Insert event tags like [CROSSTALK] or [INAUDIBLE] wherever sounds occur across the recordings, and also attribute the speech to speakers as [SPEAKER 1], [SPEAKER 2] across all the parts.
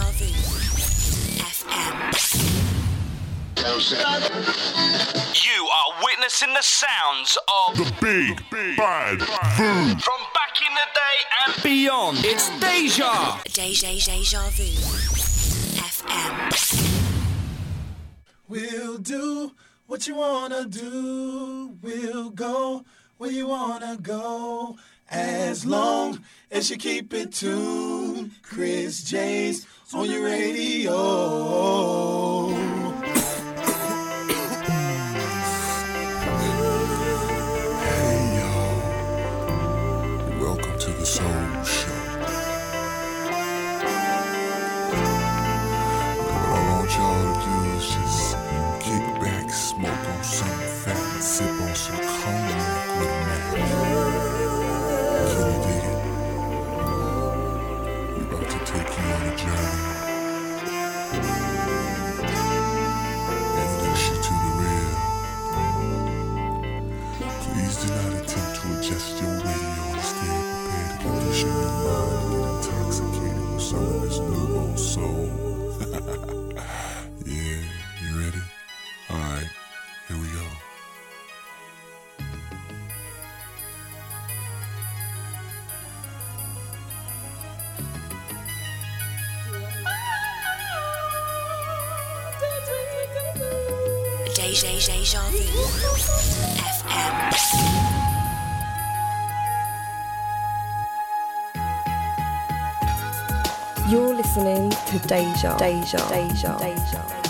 [SPEAKER 1] KRV FM.
[SPEAKER 2] You are witnessing the sounds of
[SPEAKER 3] the big, big bad boom
[SPEAKER 2] from back in the day and beyond. It's Deja.
[SPEAKER 1] Deja, Deja Vu FM.
[SPEAKER 4] We'll do what you wanna do. We'll go where you wanna go. As long as you keep it tuned, Chris James on your radio.
[SPEAKER 1] Deja Vu FM.
[SPEAKER 5] You're listening to Deja. Deja. Deja. Deja.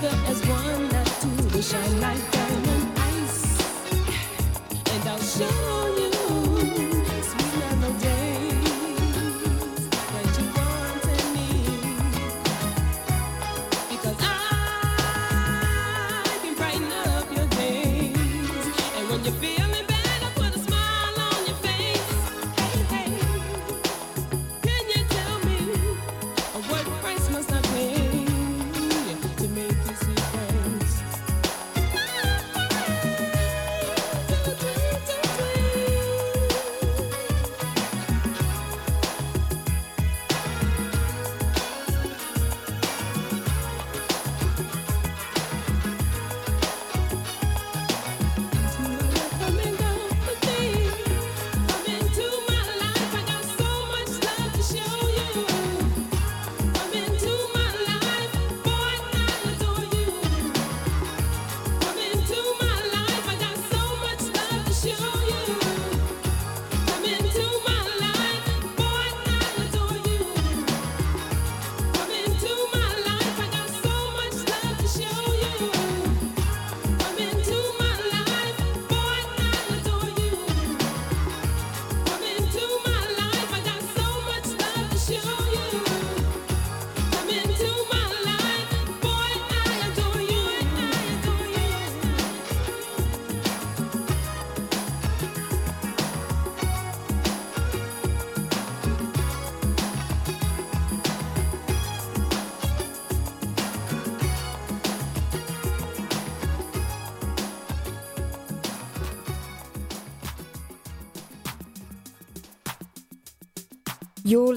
[SPEAKER 5] together as one, not two. We shine like diamond ice, and I'll show.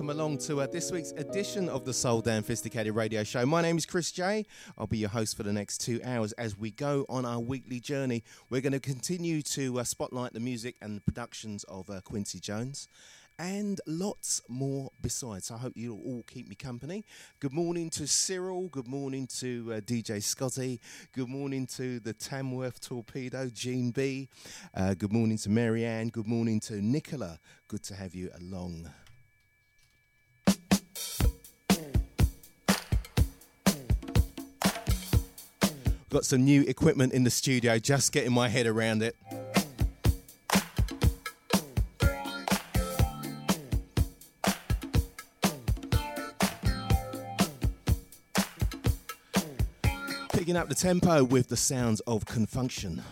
[SPEAKER 6] Welcome along to uh, this week's edition of the Soul Damn Sophisticated Radio Show. My name is Chris J. I'll be your host for the next two hours as we go on our weekly journey. We're going to continue to uh, spotlight the music and the productions of uh, Quincy Jones and lots more besides. I hope you'll all keep me company. Good morning to Cyril. Good morning to uh, DJ Scotty. Good morning to the Tamworth Torpedo, Gene B. Uh, good morning to Marianne. Good morning to Nicola. Good to have you along. Got some new equipment in the studio, just getting my head around it. Picking up the tempo with the sounds of Con
[SPEAKER 7] Funk Shun.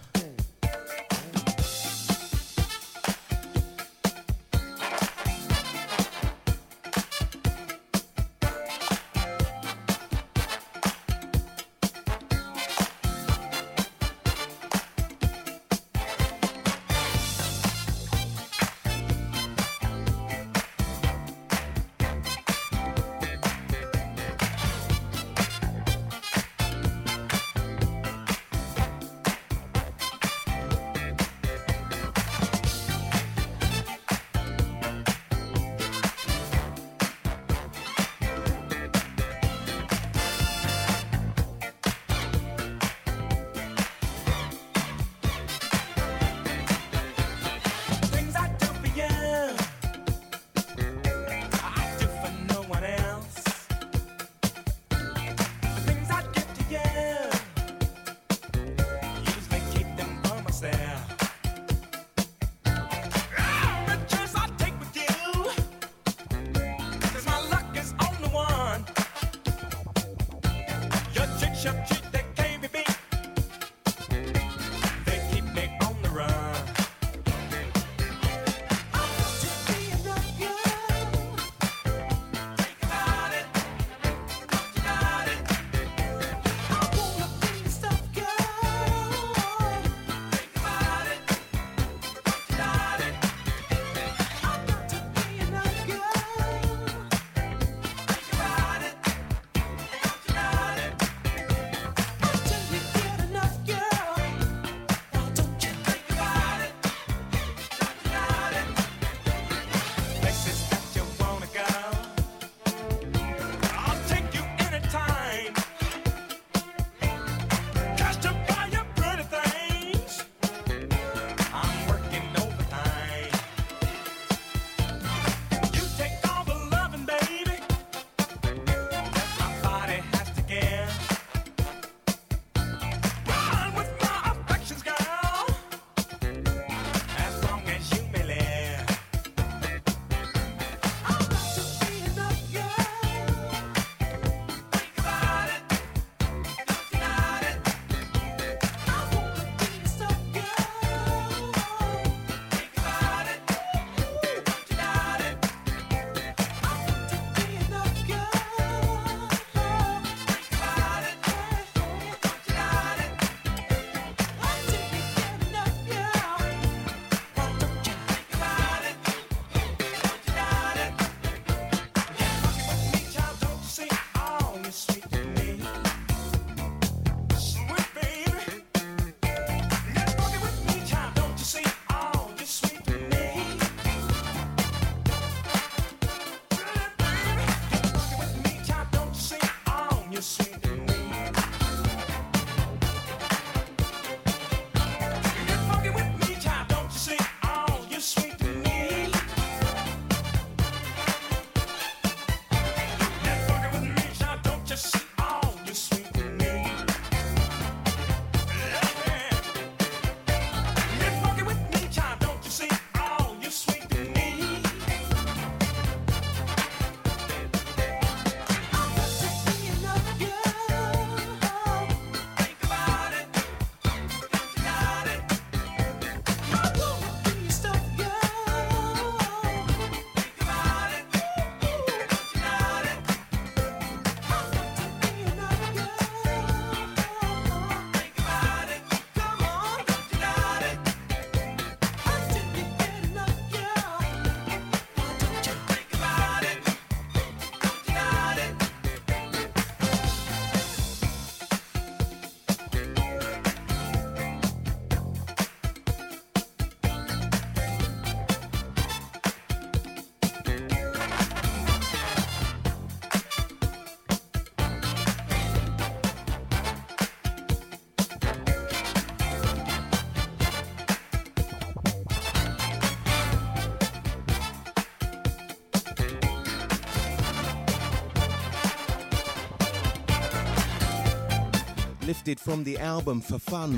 [SPEAKER 7] selected from the album for fun.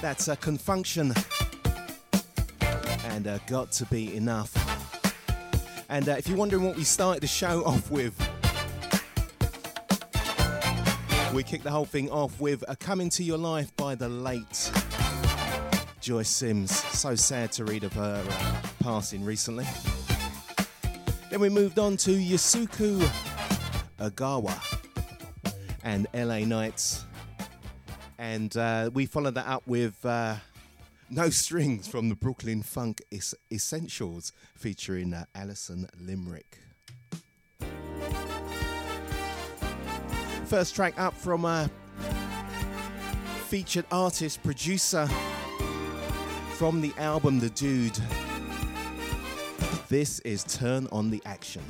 [SPEAKER 7] That's a Con Funk Shun and uh, got to be enough. And uh, if you're wondering what we started the show [LAUGHS] off with, we kicked the whole thing off with a Coming to Your Life by the late Joyce Sims. So sad to read of her uh, passing recently. Then we moved on to Yasuko Agawa and LA Nights. And uh, we followed that up with uh, No Strings from the Brooklyn Funk es- Essentials featuring uh, Alison Limerick. First track up from a featured artist, producer from the album The Dude. This is Turn on the Action.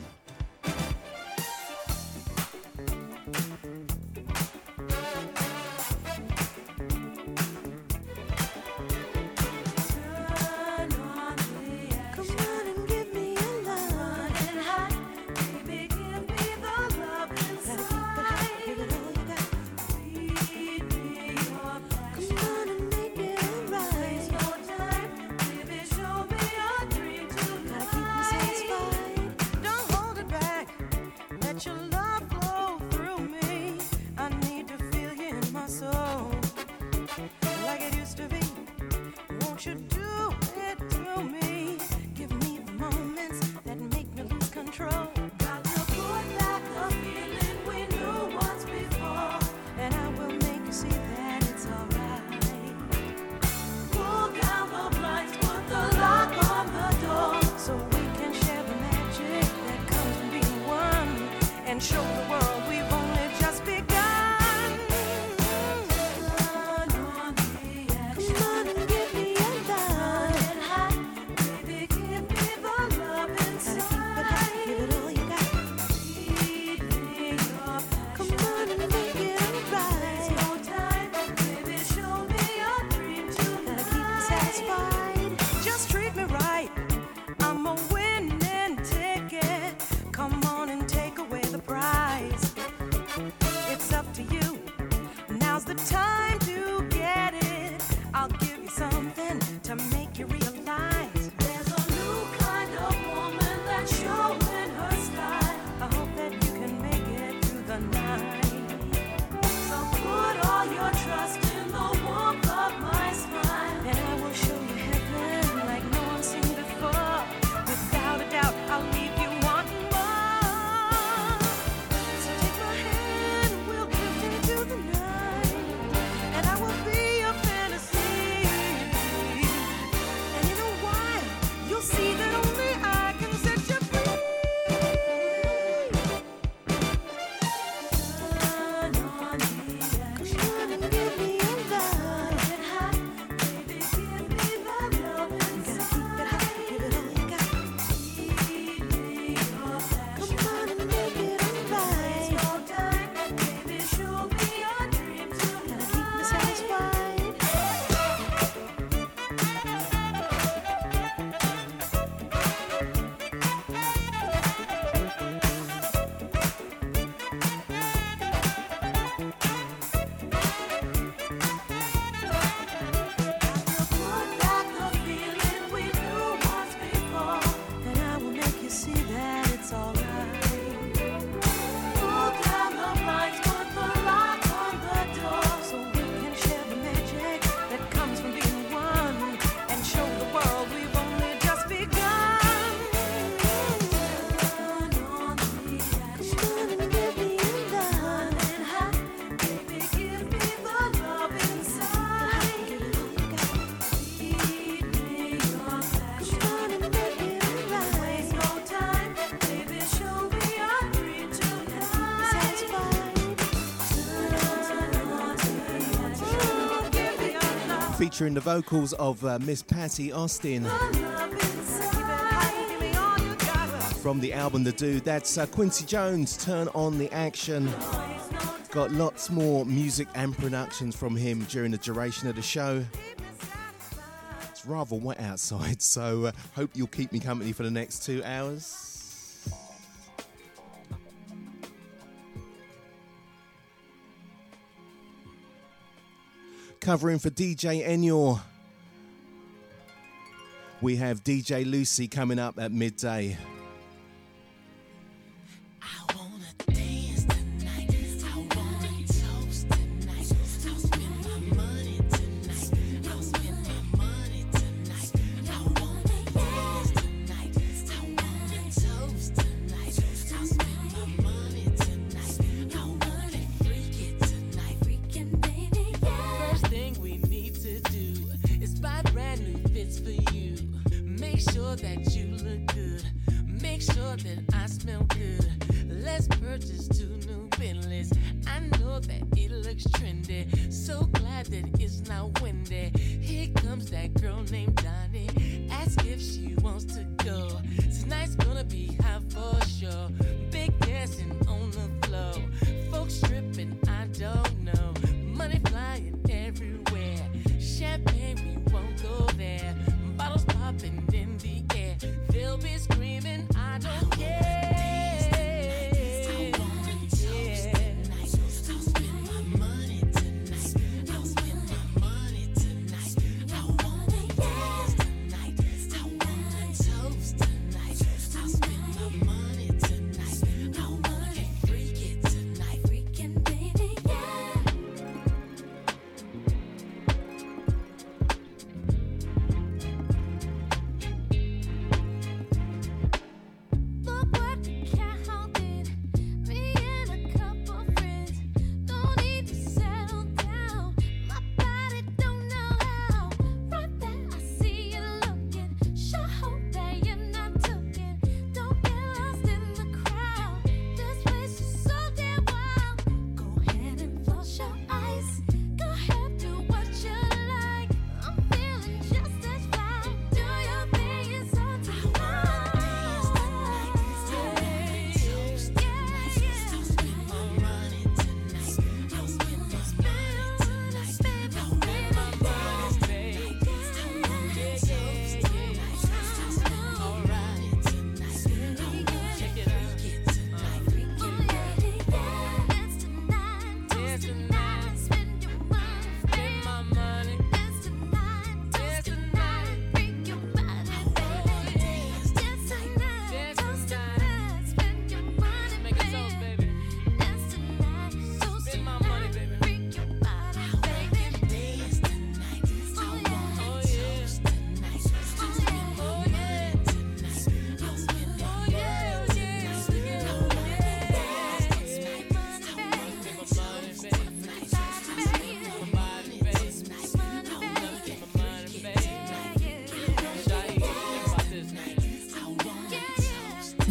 [SPEAKER 7] featuring the vocals of uh, Miss Patti Austin. From the album The Dude, that's uh, Quincy Jones, Turn On the Action. Got lots more music and productions from him during the duration of the show. It's rather wet outside, [LAUGHS] so uh, hope you'll keep me company for the next two hours.
[SPEAKER 8] covering for DJ Enyor. We have DJ Lucy coming up at midday.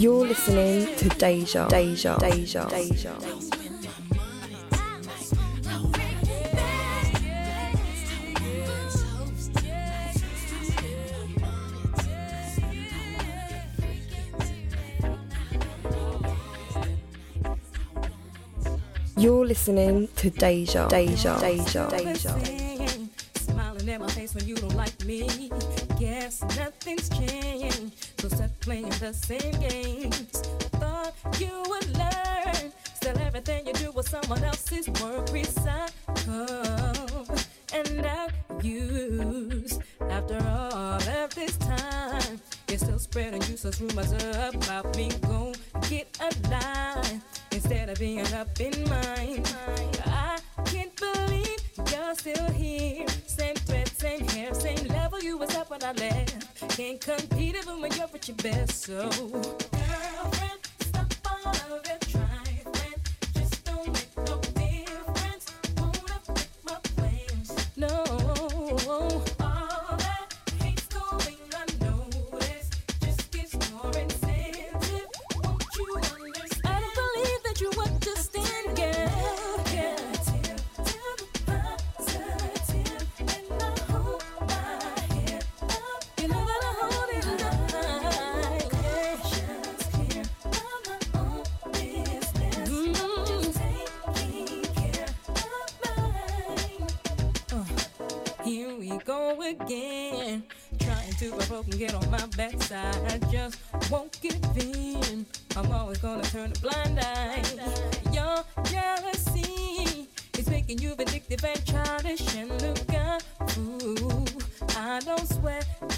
[SPEAKER 9] You're
[SPEAKER 10] listening to Deja, Deja, Deja, Deja. You're listening to Deja, Deja, Deja, Deja.
[SPEAKER 5] Smiling at my face when you don't like me. Guess nothing's changed. So stop playing the same game.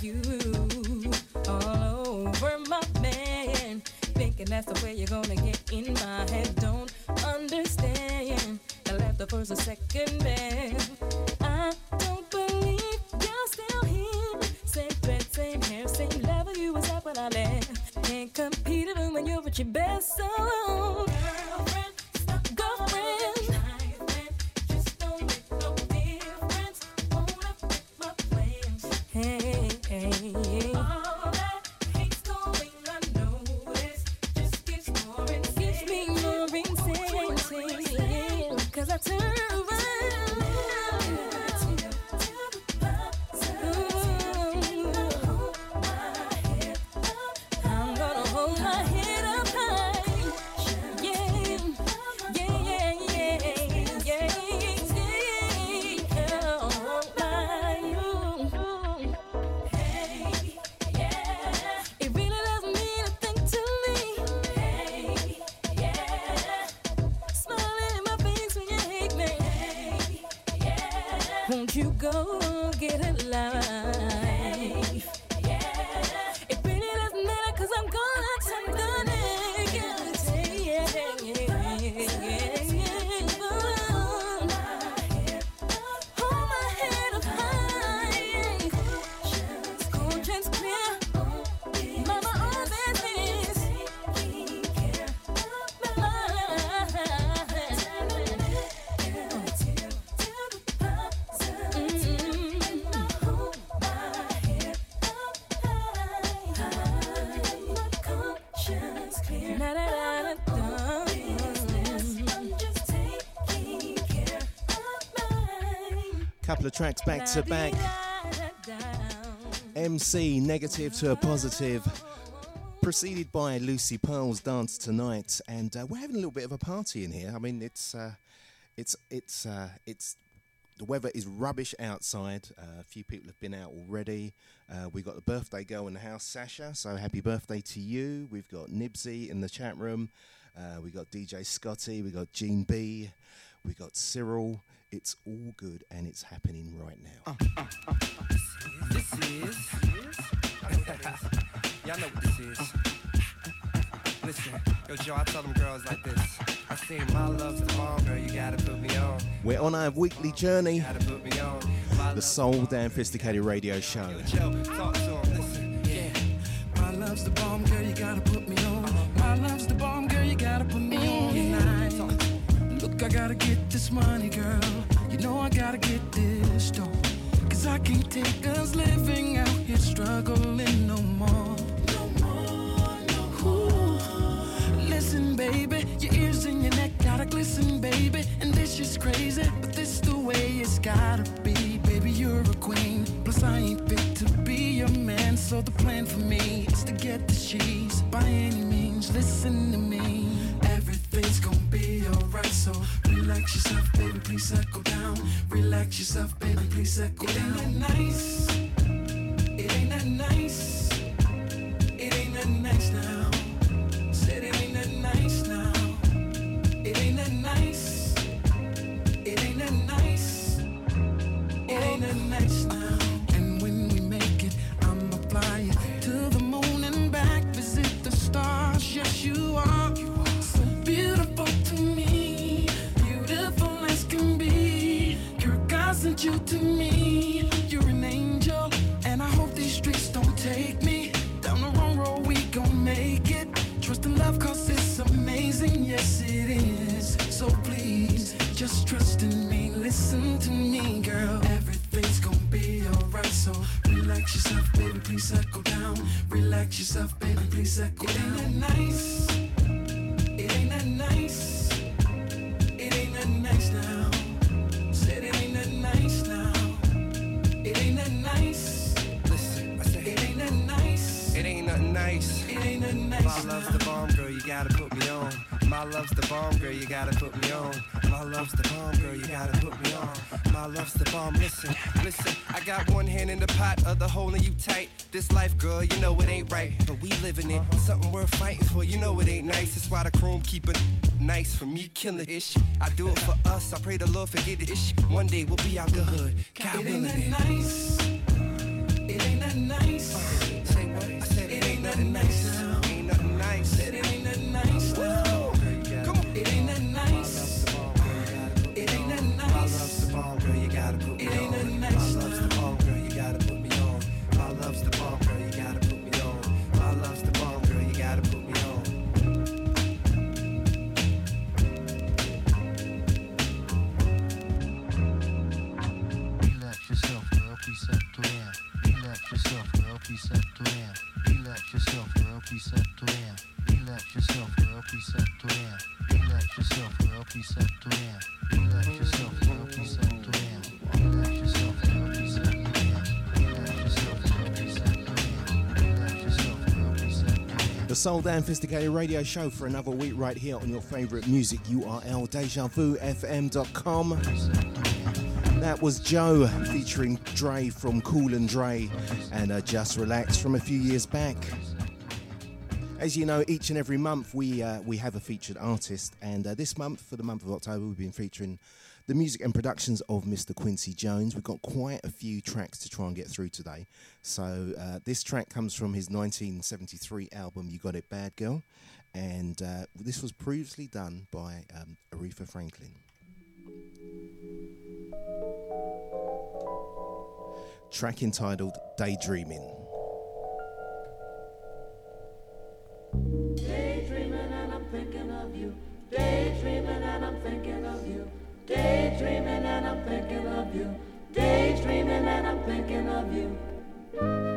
[SPEAKER 5] You all over my man. Thinking that's the way you're gonna get in my head. Don't understand. I left the first or second best.
[SPEAKER 6] Tracks back to back. Em-Cee negative to a positive. Preceded by Lucy Pearl's Dance Tonight, and uh, we're having a little bit of a party in here. I mean, it's uh, it's it's uh, it's the weather is rubbish outside. Uh, a few people have been out already. Uh, we got the birthday girl in the house, Sasha. So happy birthday to you. We've got Nibsy in the chat room. Uh, we got DJ Scotty. We got Gene B. We got Cyril. It's all good and it's happening right now.
[SPEAKER 11] Uh, uh, uh, this is. [LAUGHS] Y'all know what this is. Listen, yo, Joe, I tell them girls like this. I say, my love's the bomb, girl, you gotta put me on.
[SPEAKER 6] We're on our weekly journey,
[SPEAKER 11] Gotta put me on. My
[SPEAKER 6] the Soul Damn Sophisticated Radio Show.
[SPEAKER 11] Yo, Joe, talk to him, listen. Yeah.
[SPEAKER 12] My love's the bomb, girl, you gotta put me on. My love's the bomb, girl, you gotta put me on tonight. Look, I gotta get this money, girl. You know I gotta get this dough. Cause I can't take us living out here struggling no more. No more, no. Listen, baby, your ears and your neck gotta glisten, baby. And this is crazy, but this the way it's gotta be. Baby, you're a queen. Plus, I ain't fit to be your man. So the plan for me is to get the cheese by any means. Listen to me. Everything's gonna be alright. So relax yourself, baby. Please settle down. Relax yourself, baby. Please settle down. It ain't that nice. It ain't that nice. It ain't that nice now. Said it ain't that nice now. It ain't that nice. It ain't that nice. It ain't that nice now.
[SPEAKER 11] For me killing ish. I do it for us, I pray the Lord forget the ish. One day we'll be out the hood. God
[SPEAKER 13] It
[SPEAKER 11] willing.
[SPEAKER 13] ain't that nice. It ain't that nice.
[SPEAKER 6] Soul Damn Sophisticated Radio Show for another week right here on your favourite music URL, DejaVuFM.com. That was Joe featuring Dre from Cool and Dre and uh, Just Relax from a few years back. As you know, each and every month we uh, we have a featured artist, and uh, this month, for the month of October, we've been featuring the music and productions of Mr. Quincy Jones. We've got quite a few tracks to try and get through today. So uh, this track comes from his 1973 album "You Got It Bad Girl," and uh, this was previously done by um, Aretha Franklin. Track entitled "Daydreaming."
[SPEAKER 14] Daydreaming and I'm thinking of you. Daydreaming and I'm thinking of you. Daydreaming and I'm thinking of you. Daydreaming and I'm thinking of you.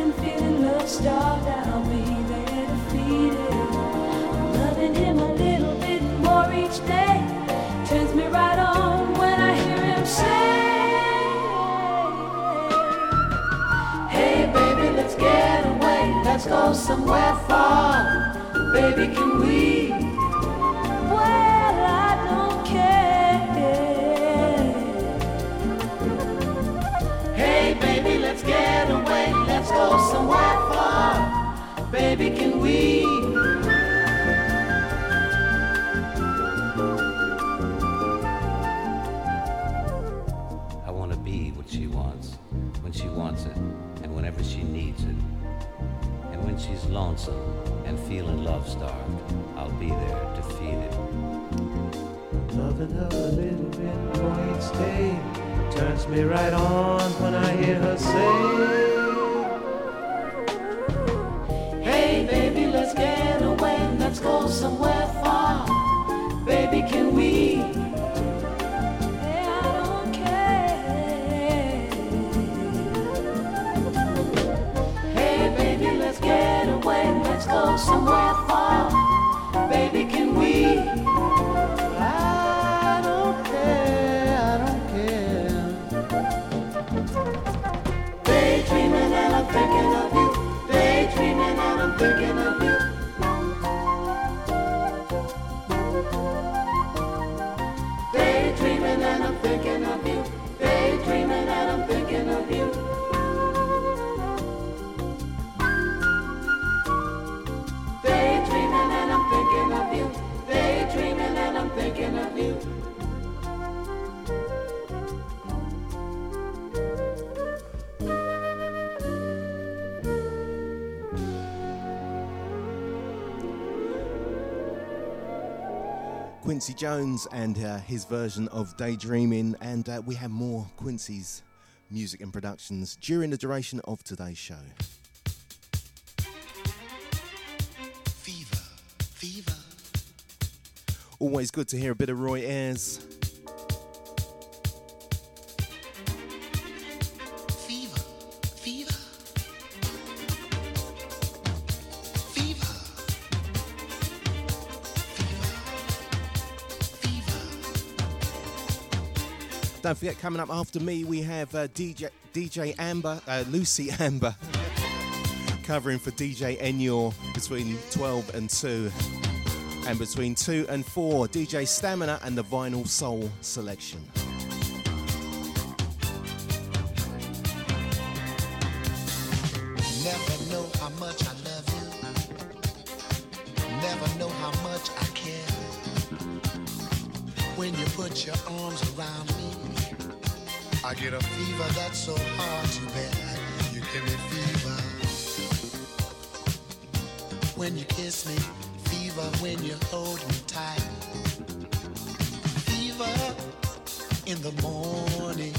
[SPEAKER 14] and feeling love starved, I'll be there to feed it. I'm loving him a little bit more each day. Turns me right on when I hear him say, Hey baby, let's get away, let's go somewhere far. Baby, can we?
[SPEAKER 15] Turns me right on when I hear her say,
[SPEAKER 6] Quincy Jones and uh, his version of Daydreaming, and uh, we have more Quincy's music and productions during the duration of today's show. Always good to hear a bit of Roy Ayers.
[SPEAKER 16] Fever, fever. Fever.
[SPEAKER 6] Don't forget, coming up after me, we have uh, DJ DJ Amber, uh, Lucy [LAUGHS] Amber, covering for DJ Enyor between 12 and 2. And between 2 and 4, DJ Stamina and the Vinyl Soul Selection.
[SPEAKER 16] Never know how much I love you. Never know how much I care. When you put your arms around me, I get a fever that's so hard to bear. You give me fever. When you kiss me, fever when you hold me tight. Fever in the morning.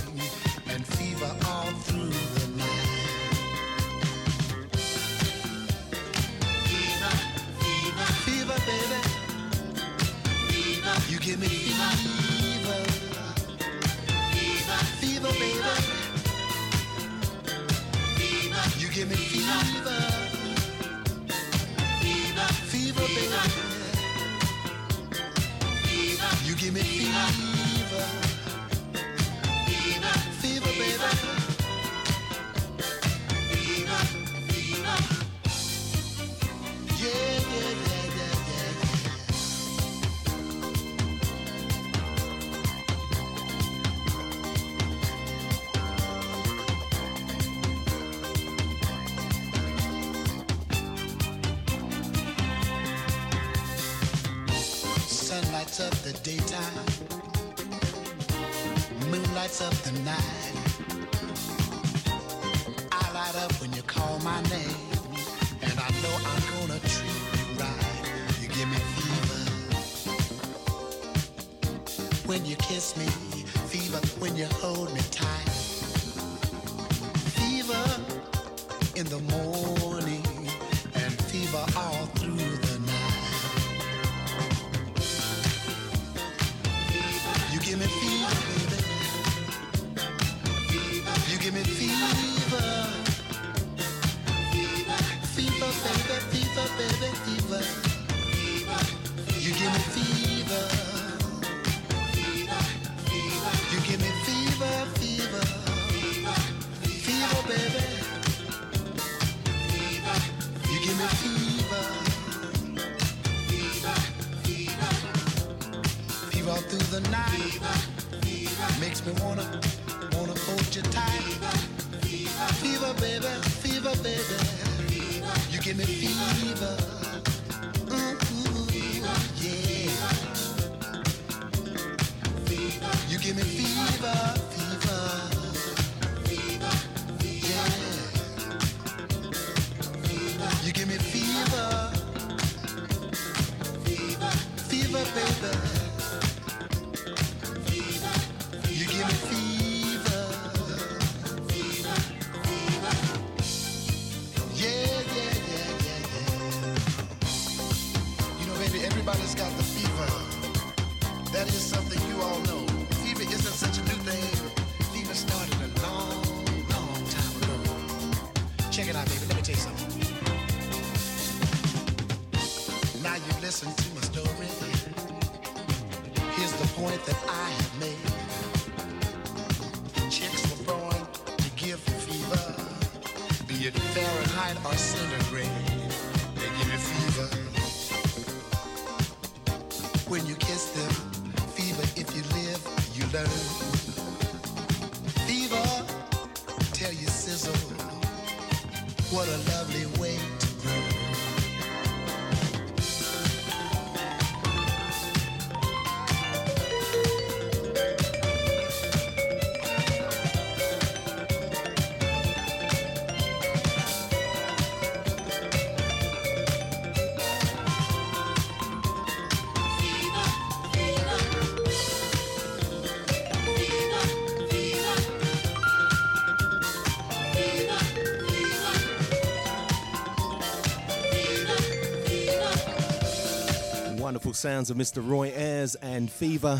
[SPEAKER 6] Wonderful sounds of Mr. Roy Ayers and Fever.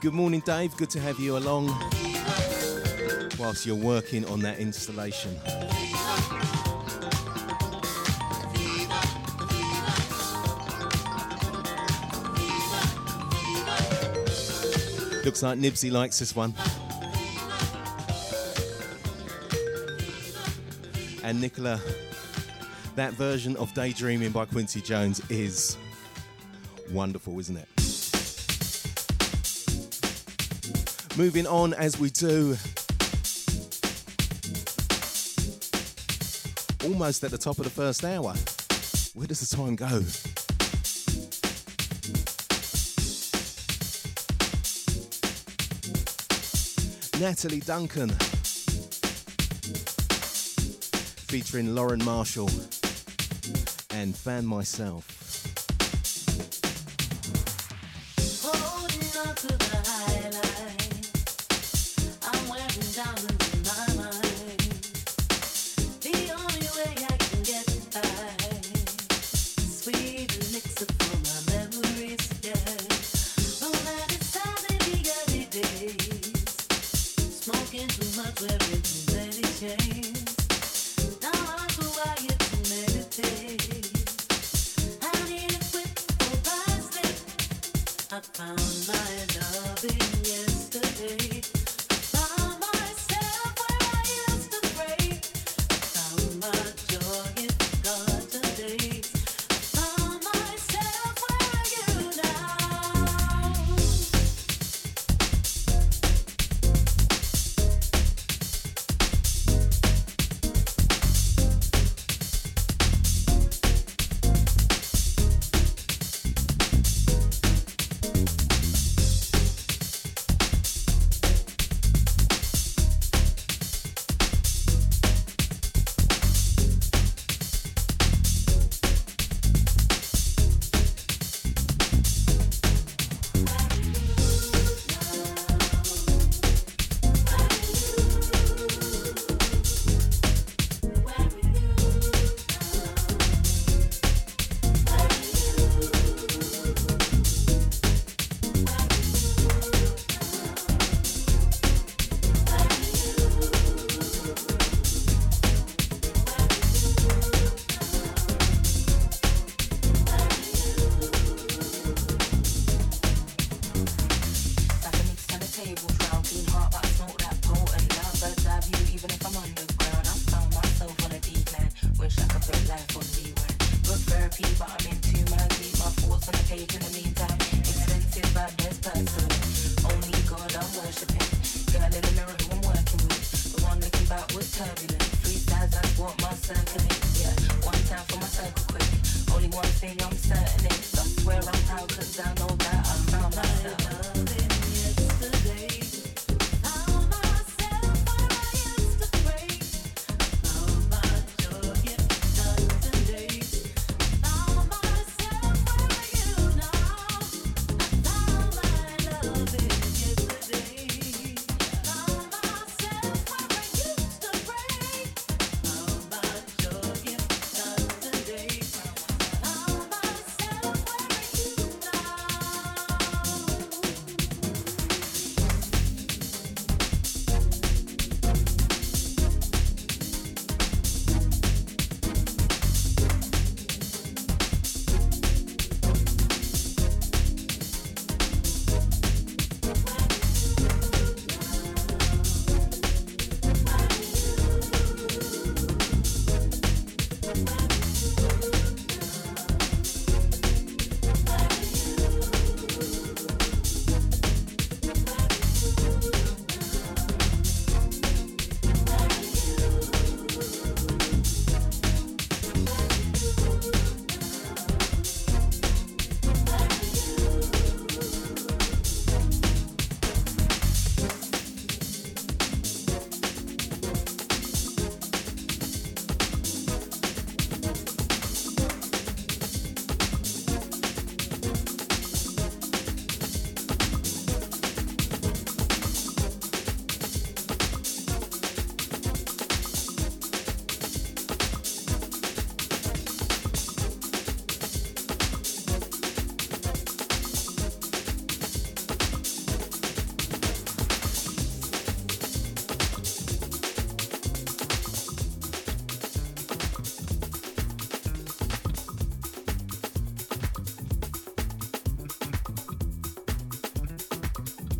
[SPEAKER 6] Good morning, Dave. Good to have you along whilst you're working on that installation. Looks like Nibsy likes this one. And Nicola, that version of Daydreaming by Quincy Jones is wonderful, isn't it? Moving on as we do. Almost at the top of the first hour. Where does the time go? Natalie Duncan featuring Lauren Marshall and
[SPEAKER 17] Found Myself.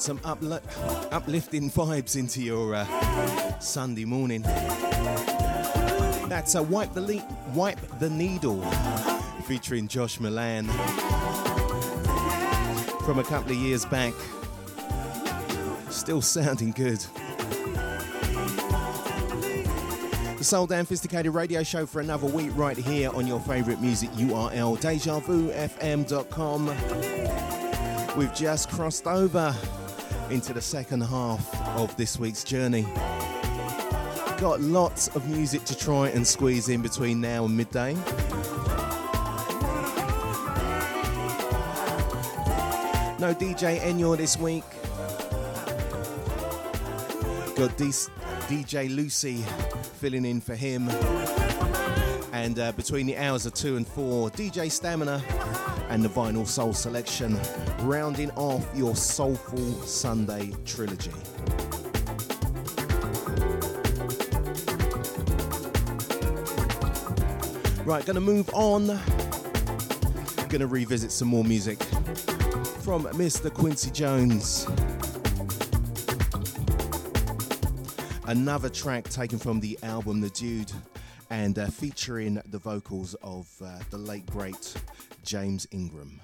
[SPEAKER 6] Some upli- uplifting vibes into your uh, Sunday morning. That's a wipe the Le- wipe the needle, featuring Josh Milan from a couple of years back. Still sounding good. The Soul Damn Sophisticated Radio Show for another week right here on your favourite music URL, DejaVuFM.com. We've just crossed over into the second half of this week's journey. Got lots of music to try and squeeze in between now and midday. No DJ Enyor this week. Got D- DJ Lucy filling in for him. And uh, between the hours of two and four, DJ Stamina and the Vinyl Soul Selection, rounding off your Soulful Sunday trilogy. Right, gonna move on. Gonna revisit some more music from Mr. Quincy Jones. Another track taken from the album The Dude and uh, featuring the vocals of uh, the late great James Ingram.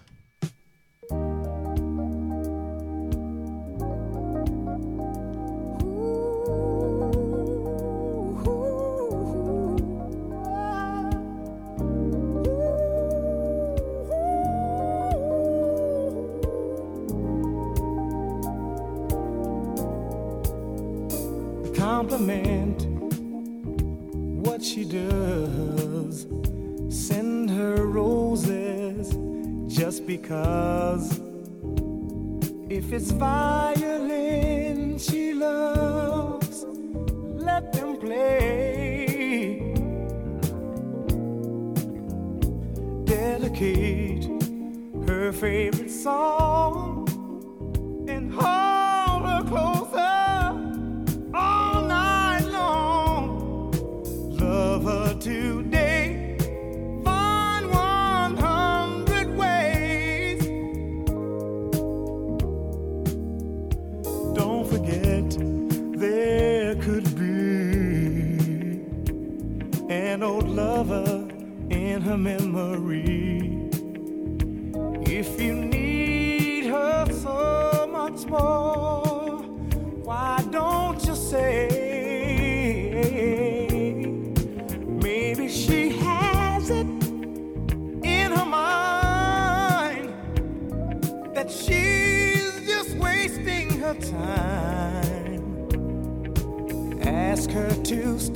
[SPEAKER 13] compliment because. If it's violin she loves, let them play. Dedicate her favorite song Ask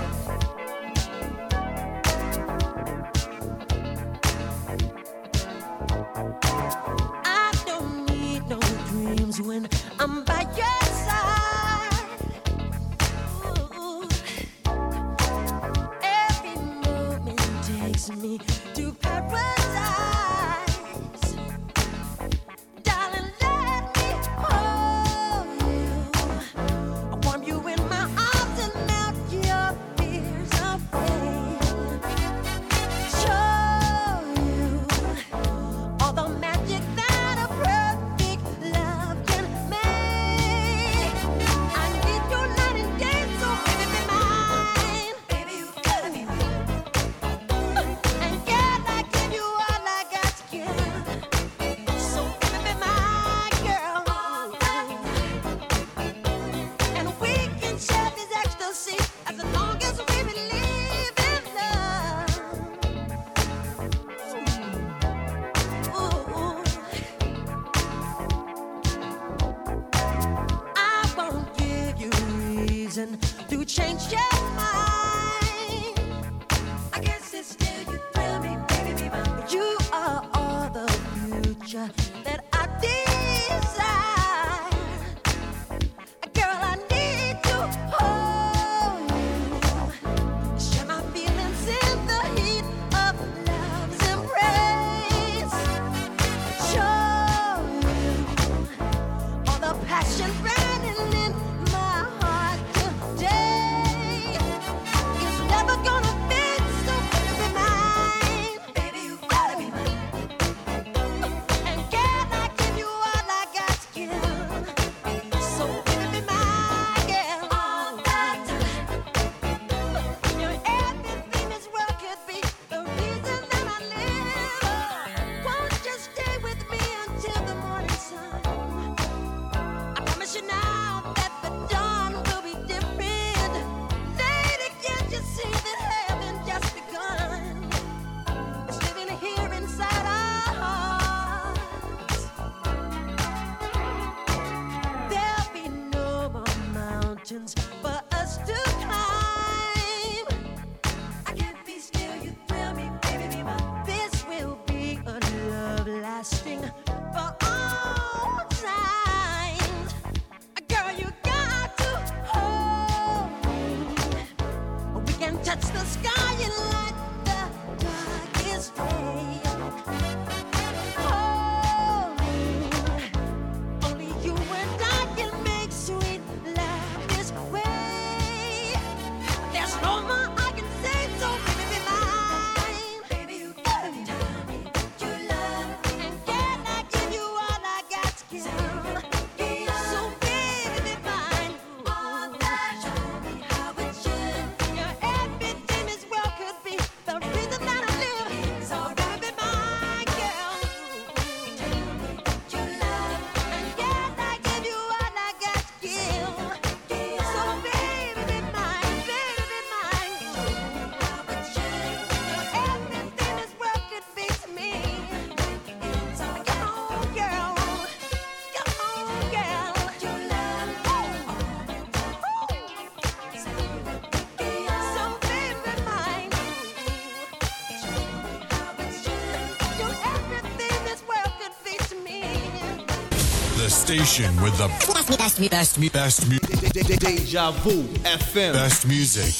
[SPEAKER 18] station with the best, me,
[SPEAKER 17] best, me, best, me,
[SPEAKER 4] best music.
[SPEAKER 2] Deja Vu FM.
[SPEAKER 4] Best music.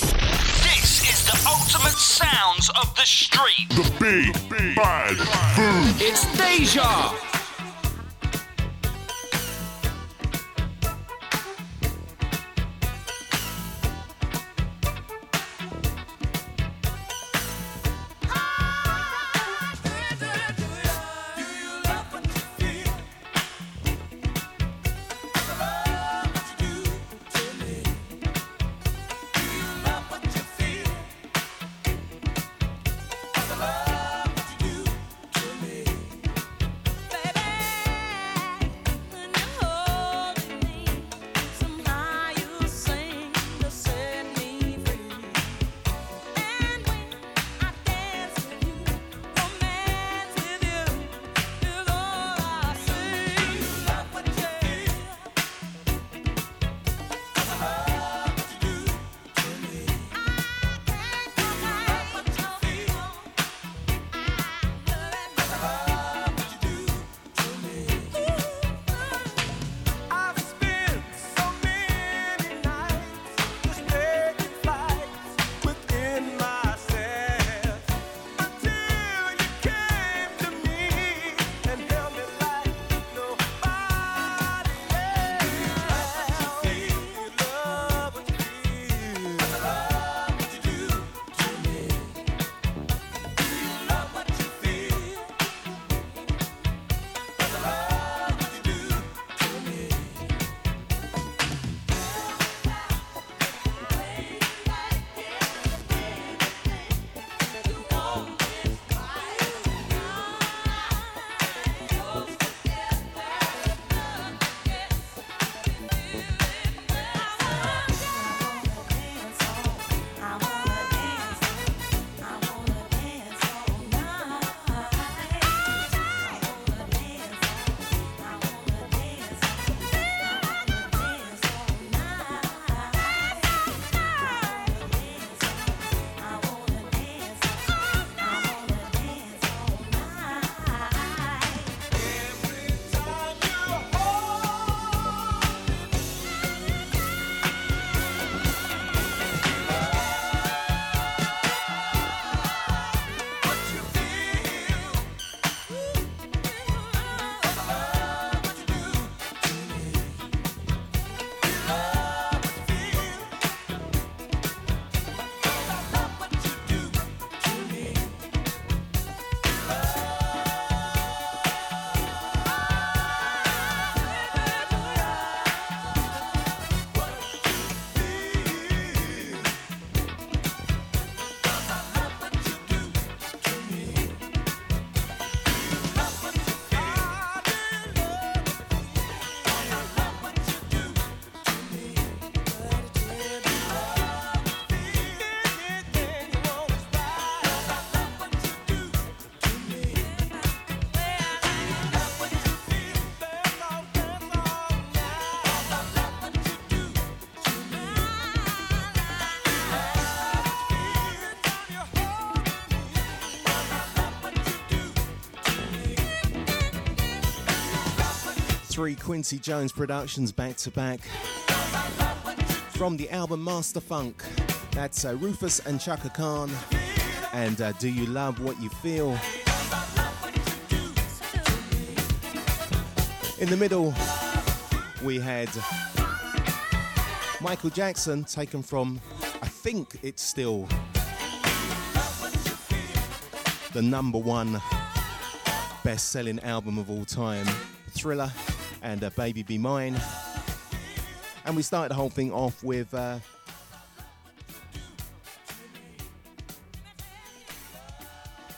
[SPEAKER 2] This is the ultimate sounds of the street.
[SPEAKER 4] The big, bad, boom.
[SPEAKER 2] It's Deja.
[SPEAKER 6] Three Quincy Jones productions back to back. From the album Master Funk, that's uh, Rufus and Chaka Khan. And uh, Do You Love What You Feel? In the middle, we had Michael Jackson, taken from, I think it's still the number one best selling album of all time, Thriller and uh, Baby Be Mine. And we started the whole thing off with. Uh,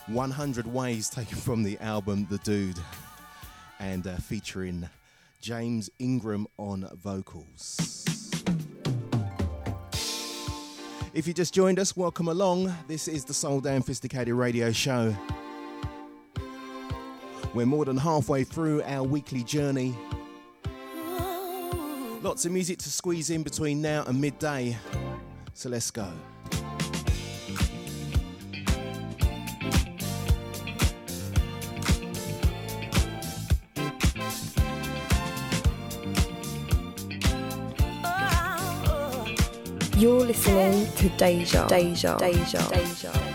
[SPEAKER 6] One Hundred Ways, taken from the album The Dude, and uh, featuring James Ingram on vocals. If you just joined us, welcome along. This is the Soul Damn Fisticated Radio Show. We're more than halfway through our weekly journey. Lots of music to squeeze in between now and midday. So let's go.
[SPEAKER 10] You're listening to Deja, Deja, Deja, Deja.
[SPEAKER 7] Ain't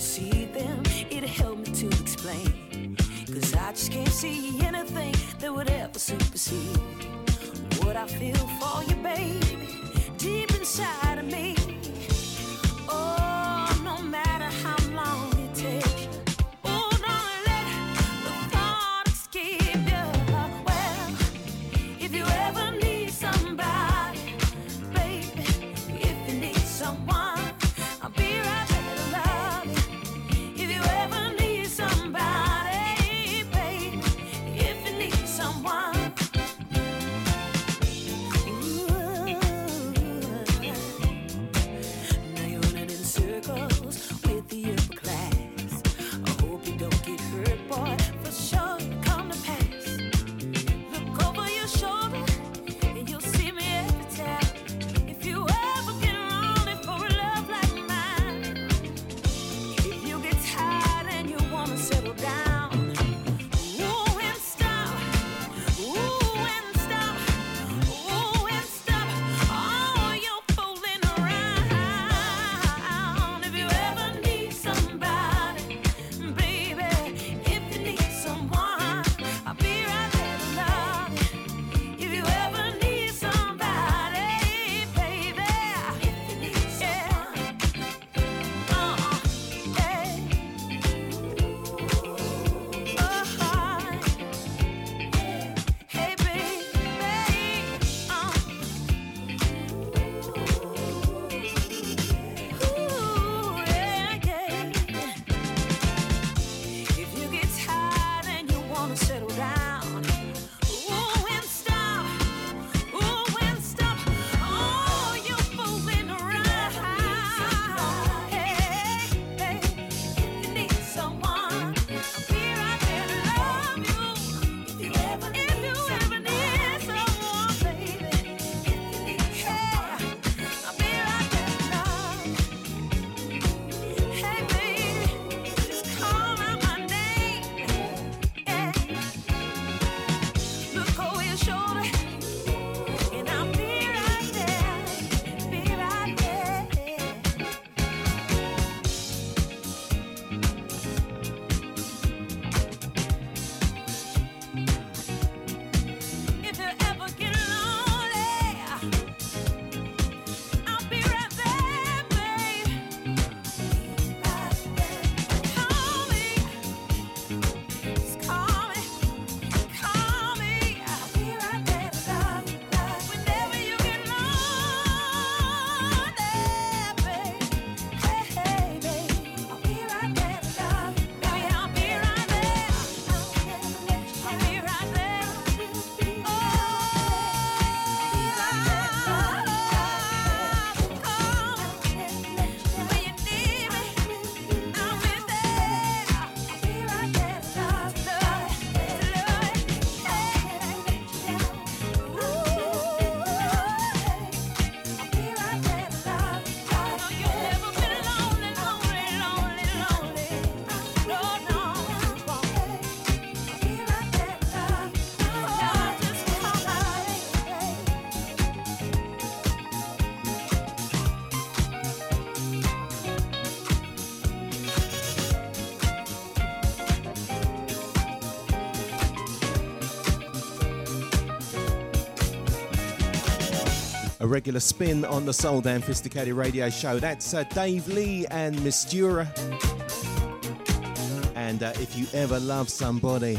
[SPEAKER 7] only see them, it'd help me to explain. Cause I just can't see anything that would ever supersede what I feel for you, baby, deep inside of me. Regular spin on the Soul Damn Sophisticated Radio Show. That's uh, Dave Lee and Mistura. And uh, if you ever love somebody,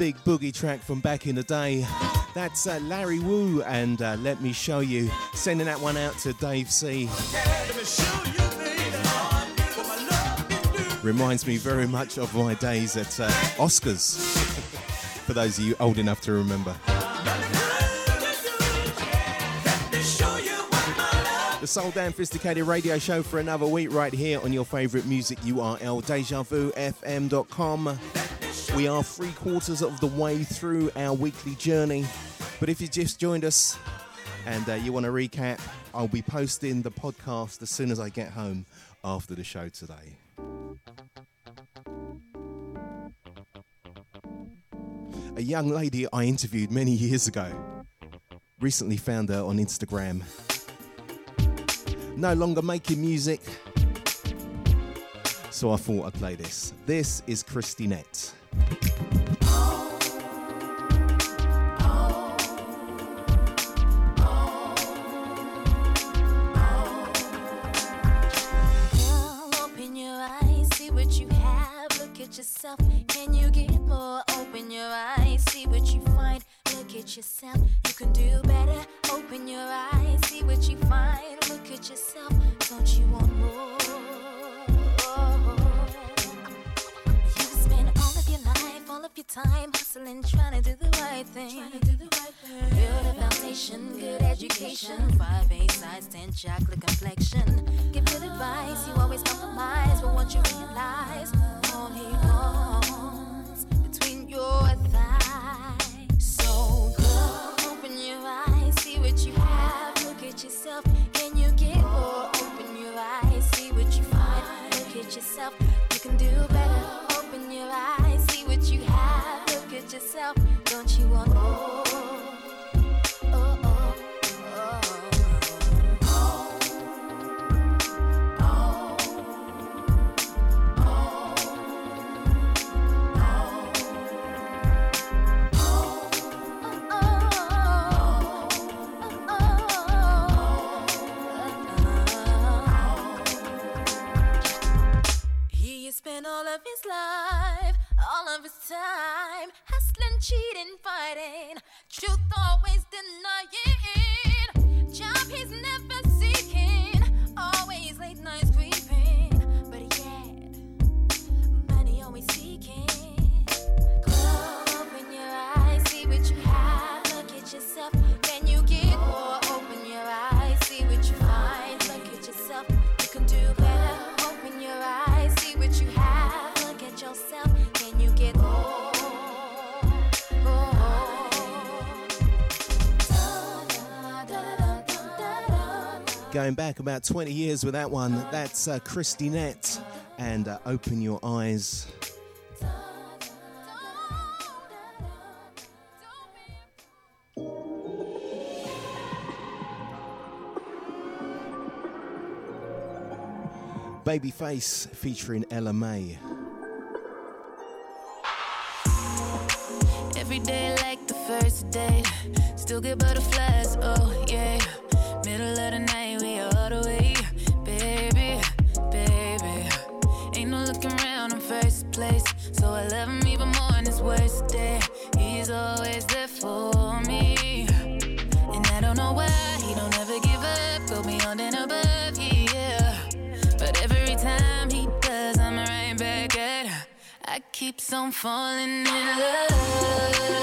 [SPEAKER 6] Big boogie track from back in the day. That's uh, Larry Wu and uh, Let Me Show You. Sending that one out to Dave C. Reminds me very much of my days at uh, Oscars. [LAUGHS] For those of you old enough to remember. The Soul Damn Sophisticated Radio Show for another week right here on your favourite music URL, DejaVuFM.com. We are three quarters of the way through our weekly journey. But if you just joined us and uh, you want to recap, I'll be posting the podcast as soon as I get home after the show today. A young lady I interviewed many years ago recently found her on Instagram. No longer making music, so I thought I'd play this. This is
[SPEAKER 19] at yourself. Can you get more? Open your eyes, see what you find. Look at yourself. You can do better. Open your eyes, see what you find. Look at yourself. Don't you want more? Your time hustling, trying to do the right thing. Build a foundation, good education, five A size, ten chocolate complexion. Give good advice, you always compromise, but once you realize all he wants between your thighs. Spent all of his life, all of his time, hustling, cheating, fighting, truth always denying. Job he's never
[SPEAKER 6] Going back about 20 years with that one, that's uh, Christynette and uh, Open Your Eyes. Babyface featuring Ella Mai.
[SPEAKER 20] Every day like the first day. Still get butterflies, oh yeah. Middle of the night, worst day. He's always there for me. And I don't know why he don't ever give up. Go beyond and above, yeah. But every time he does, I'm right back at her. I keeps on falling in love.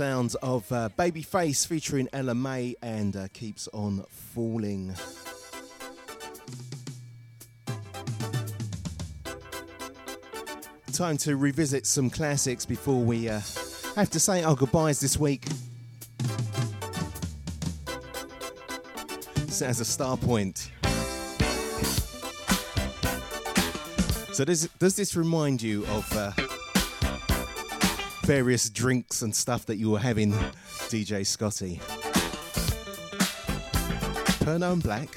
[SPEAKER 6] sounds of uh, Babyface featuring Ella Mai and uh, Keeps On Falling. Time to revisit some classics before we uh, have to say our goodbyes this week. So as a Starpoint. So does, does this remind you of... Uh, various drinks and stuff that you were having, DJ Scotty.
[SPEAKER 14] Turn on
[SPEAKER 6] Black.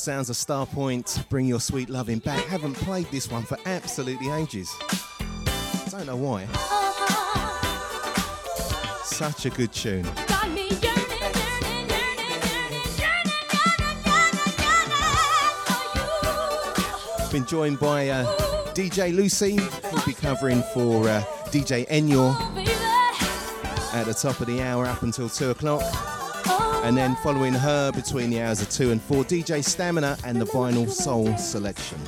[SPEAKER 6] sounds of Starpoint, Bring Your Sweet Loving Back. Haven't played this one for absolutely ages. Don't know why. Such a good tune. Been joined by uh, DJ Lucy, who'll be covering for uh, DJ Enyor at the top of the hour up until 2 o'clock. And then following her between the hours of 2 and 4, DJ Stamina and the Vinyl Soul Selection.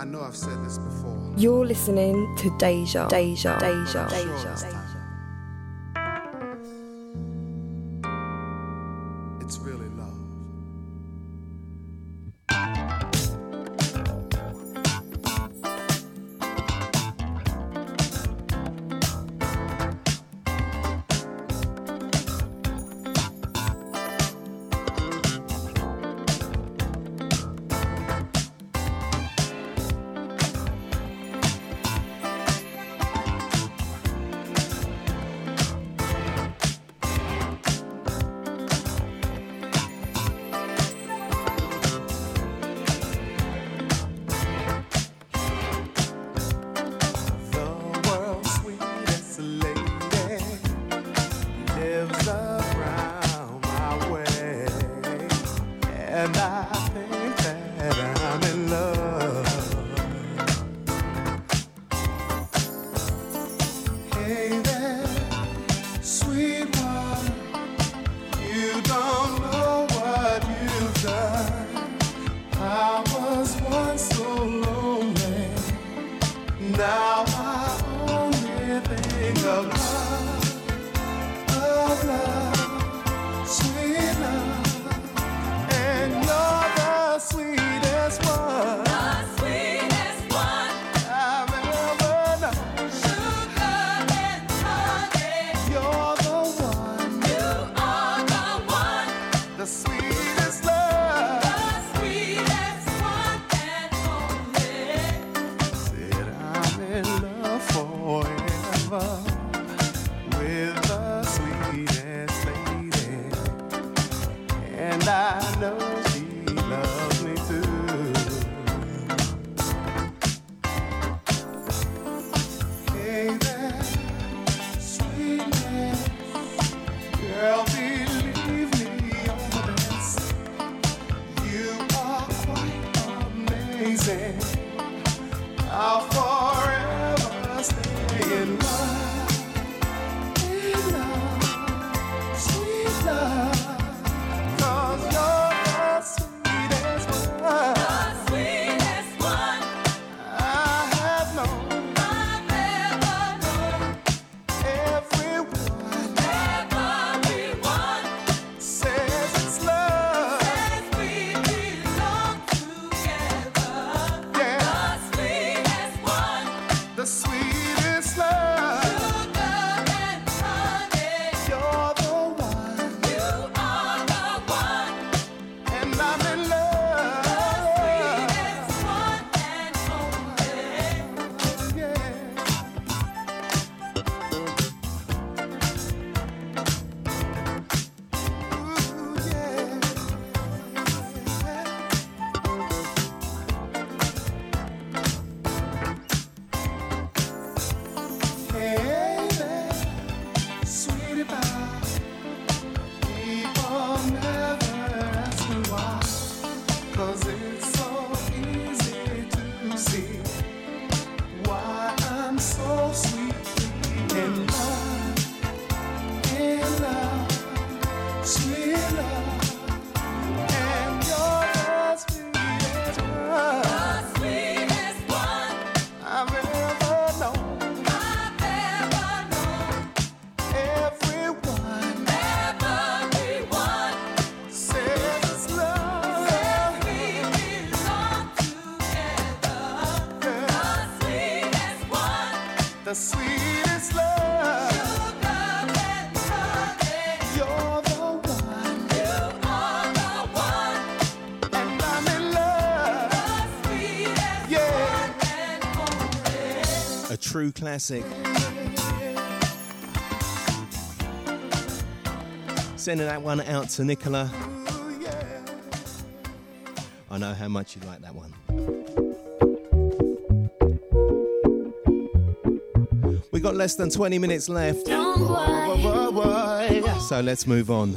[SPEAKER 13] I know I've said this before.
[SPEAKER 21] You're listening to Deja. Deja. Deja. Deja.
[SPEAKER 22] Deja. classic. Sending that one out to Nicola. I know how much you like that one. We got less than 20 minutes left. So let's move on.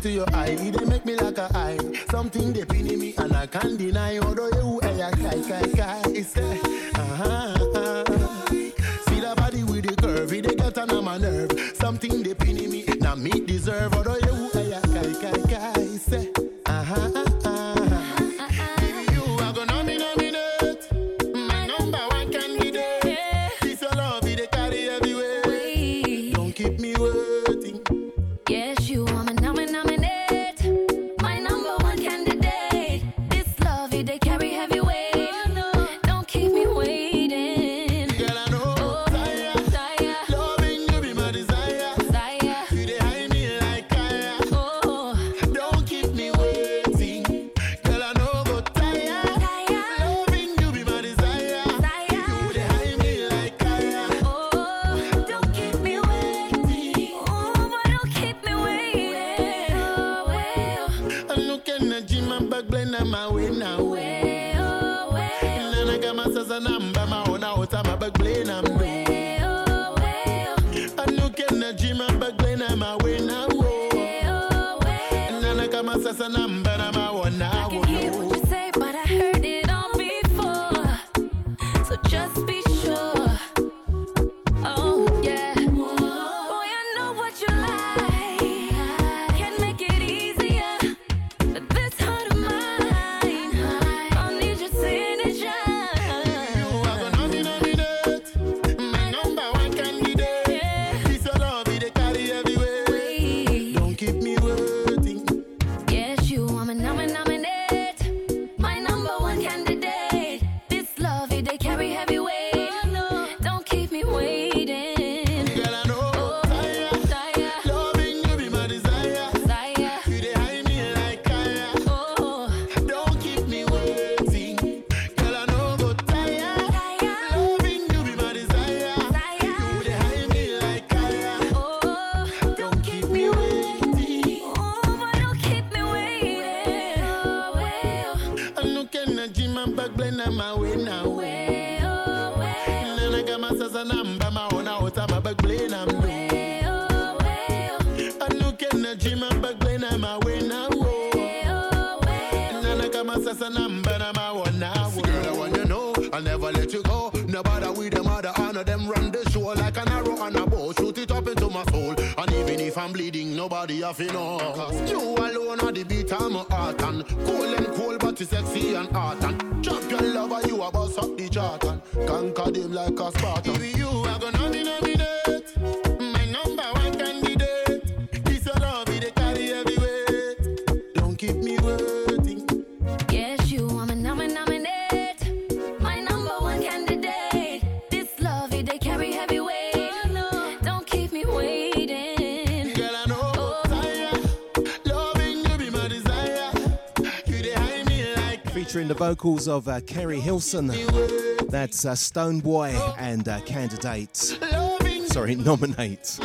[SPEAKER 23] To your eye. It they make me like a eye. Something they pin in me and I can't deny. Although you hey, I kai kai kai. It's a uh-huh. See the body with the curve. It they get on my nerve. Something they pin in me. Now me deserve. Although and I'm a one now. Girl, I want you know, I'll never let you go. No bother with them other honor them run the show like an arrow on a bow. Shoot it up into my soul. And even if I'm bleeding, nobody have to know. Cause you alone are the beat of my heart. And cool and cool, but you sexy and hot. And chop your lover, you a bust up the chart. And conquer them like a Spartan. If you
[SPEAKER 24] are
[SPEAKER 23] gonna denominate.
[SPEAKER 22] featuring the vocals of uh, Keri Hilson. That's uh, Stonebwoy and uh, Candidate. Sorry, [LAUGHS] Nominate.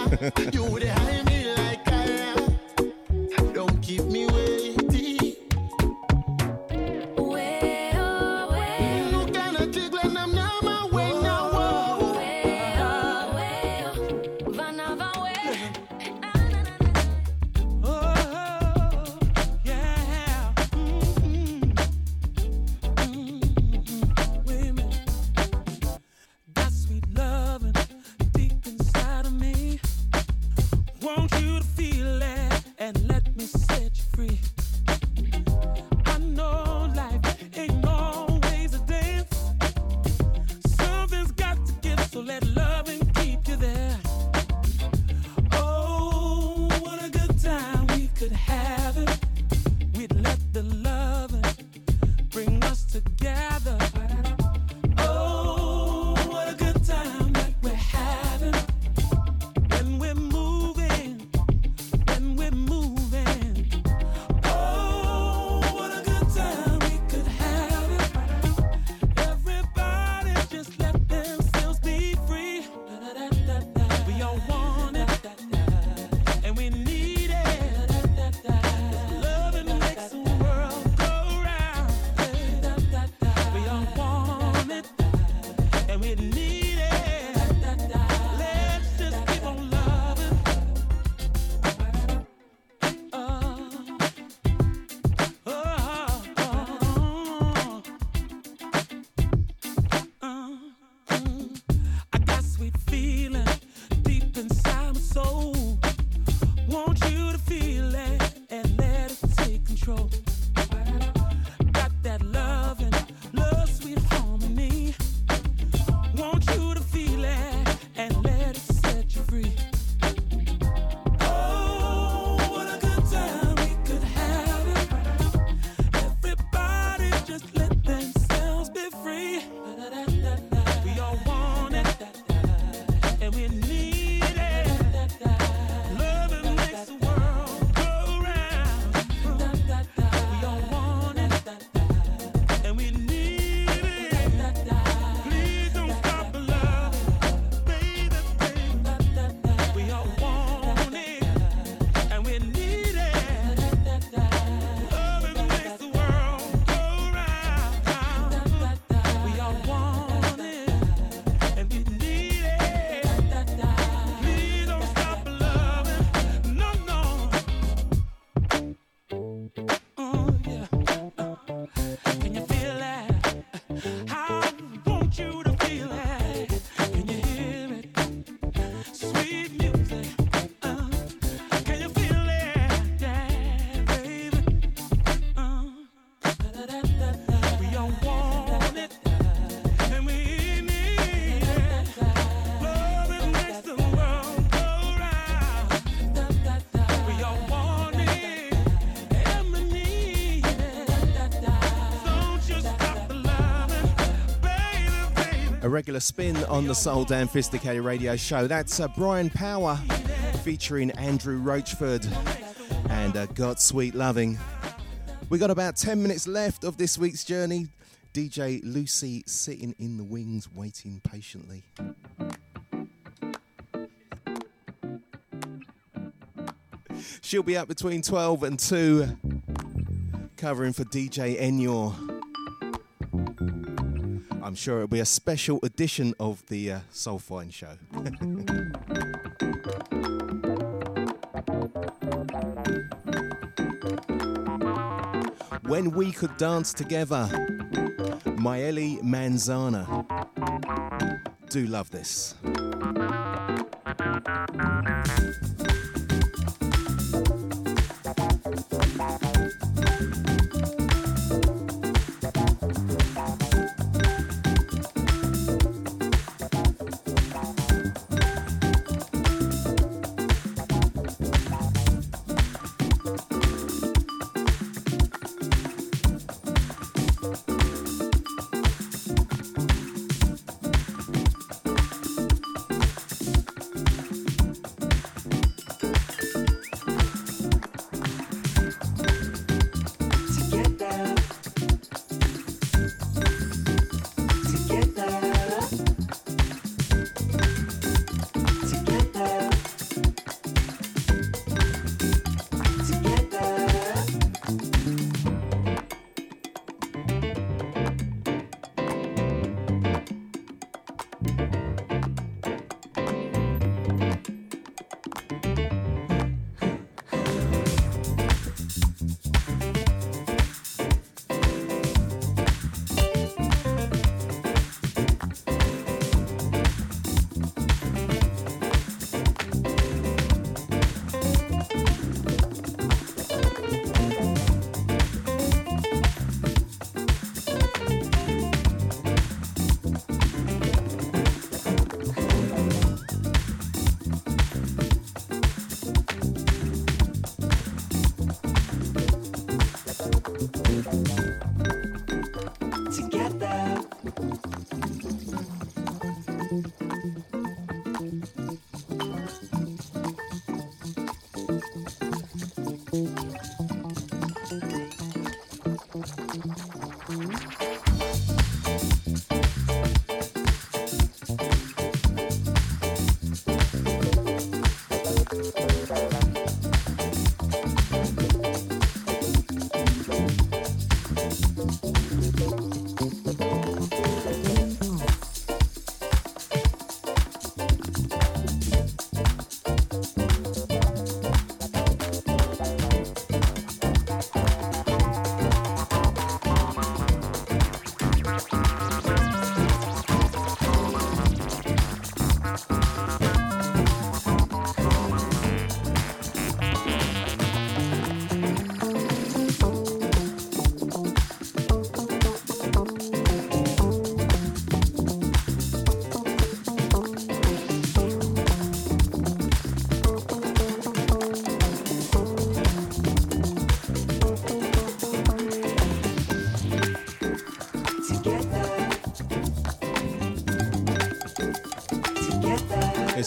[SPEAKER 6] Regular spin on the Soul Damn 'Phisticated radio show. That's uh, Brian Power featuring Andrew Roachford and uh, Got Sweet Loving. We got about 10 minutes left of this week's journey. DJ Lucy sitting in the wings, waiting patiently. She'll be up between 12 and 2, covering for DJ Enyor. I'm sure it'll be a special edition of the uh, Soul Fine Show. [LAUGHS] when we could dance together, Myele Manzanza. Do love this.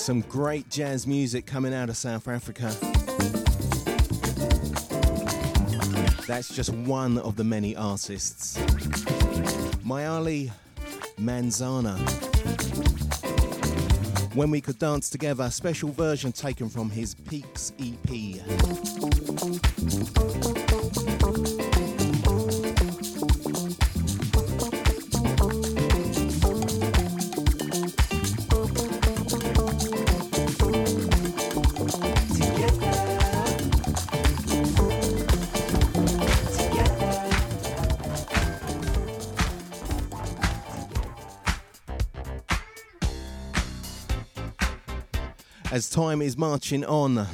[SPEAKER 6] There's some great jazz music coming out of South Africa. That's just one of the many artists. Myele Manzanza. When We Could Dance Together, special version taken from his Peaks EP. Time is marching on,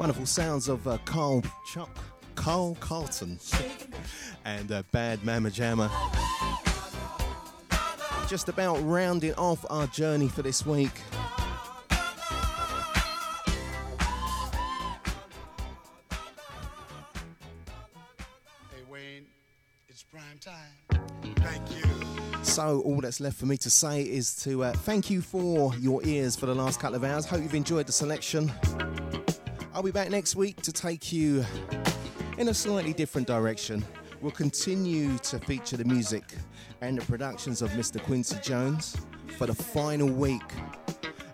[SPEAKER 6] Wonderful sounds of uh, Carl Chuck, Carl Carlton, and uh, Bad Mama Jama. Just about rounding off our journey for this week.
[SPEAKER 16] Hey Wayne, it's prime time. Thank you.
[SPEAKER 6] So, all that's left for me to say is to uh, thank you for your ears for the last couple of hours. Hope you've enjoyed the selection. I'll be back next week to take you in a slightly different direction. We'll continue to feature the music and the productions of Mr. Quincy Jones for the final week,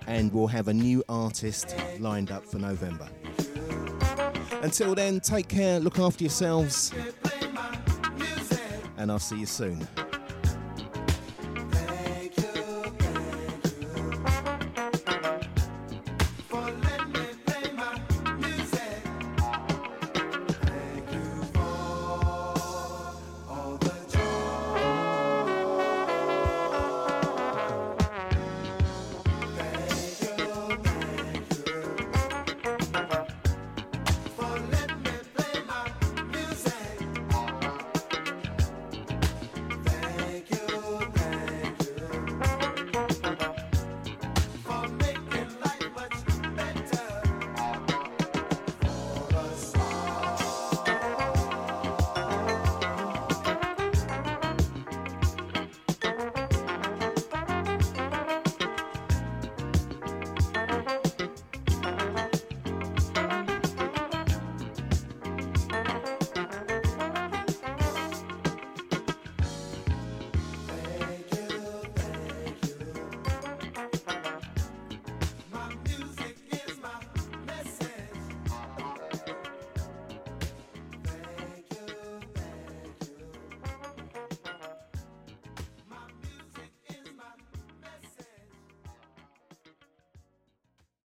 [SPEAKER 6] and we'll have a new artist lined up for November. Until then, take care, look after yourselves, and I'll see you soon.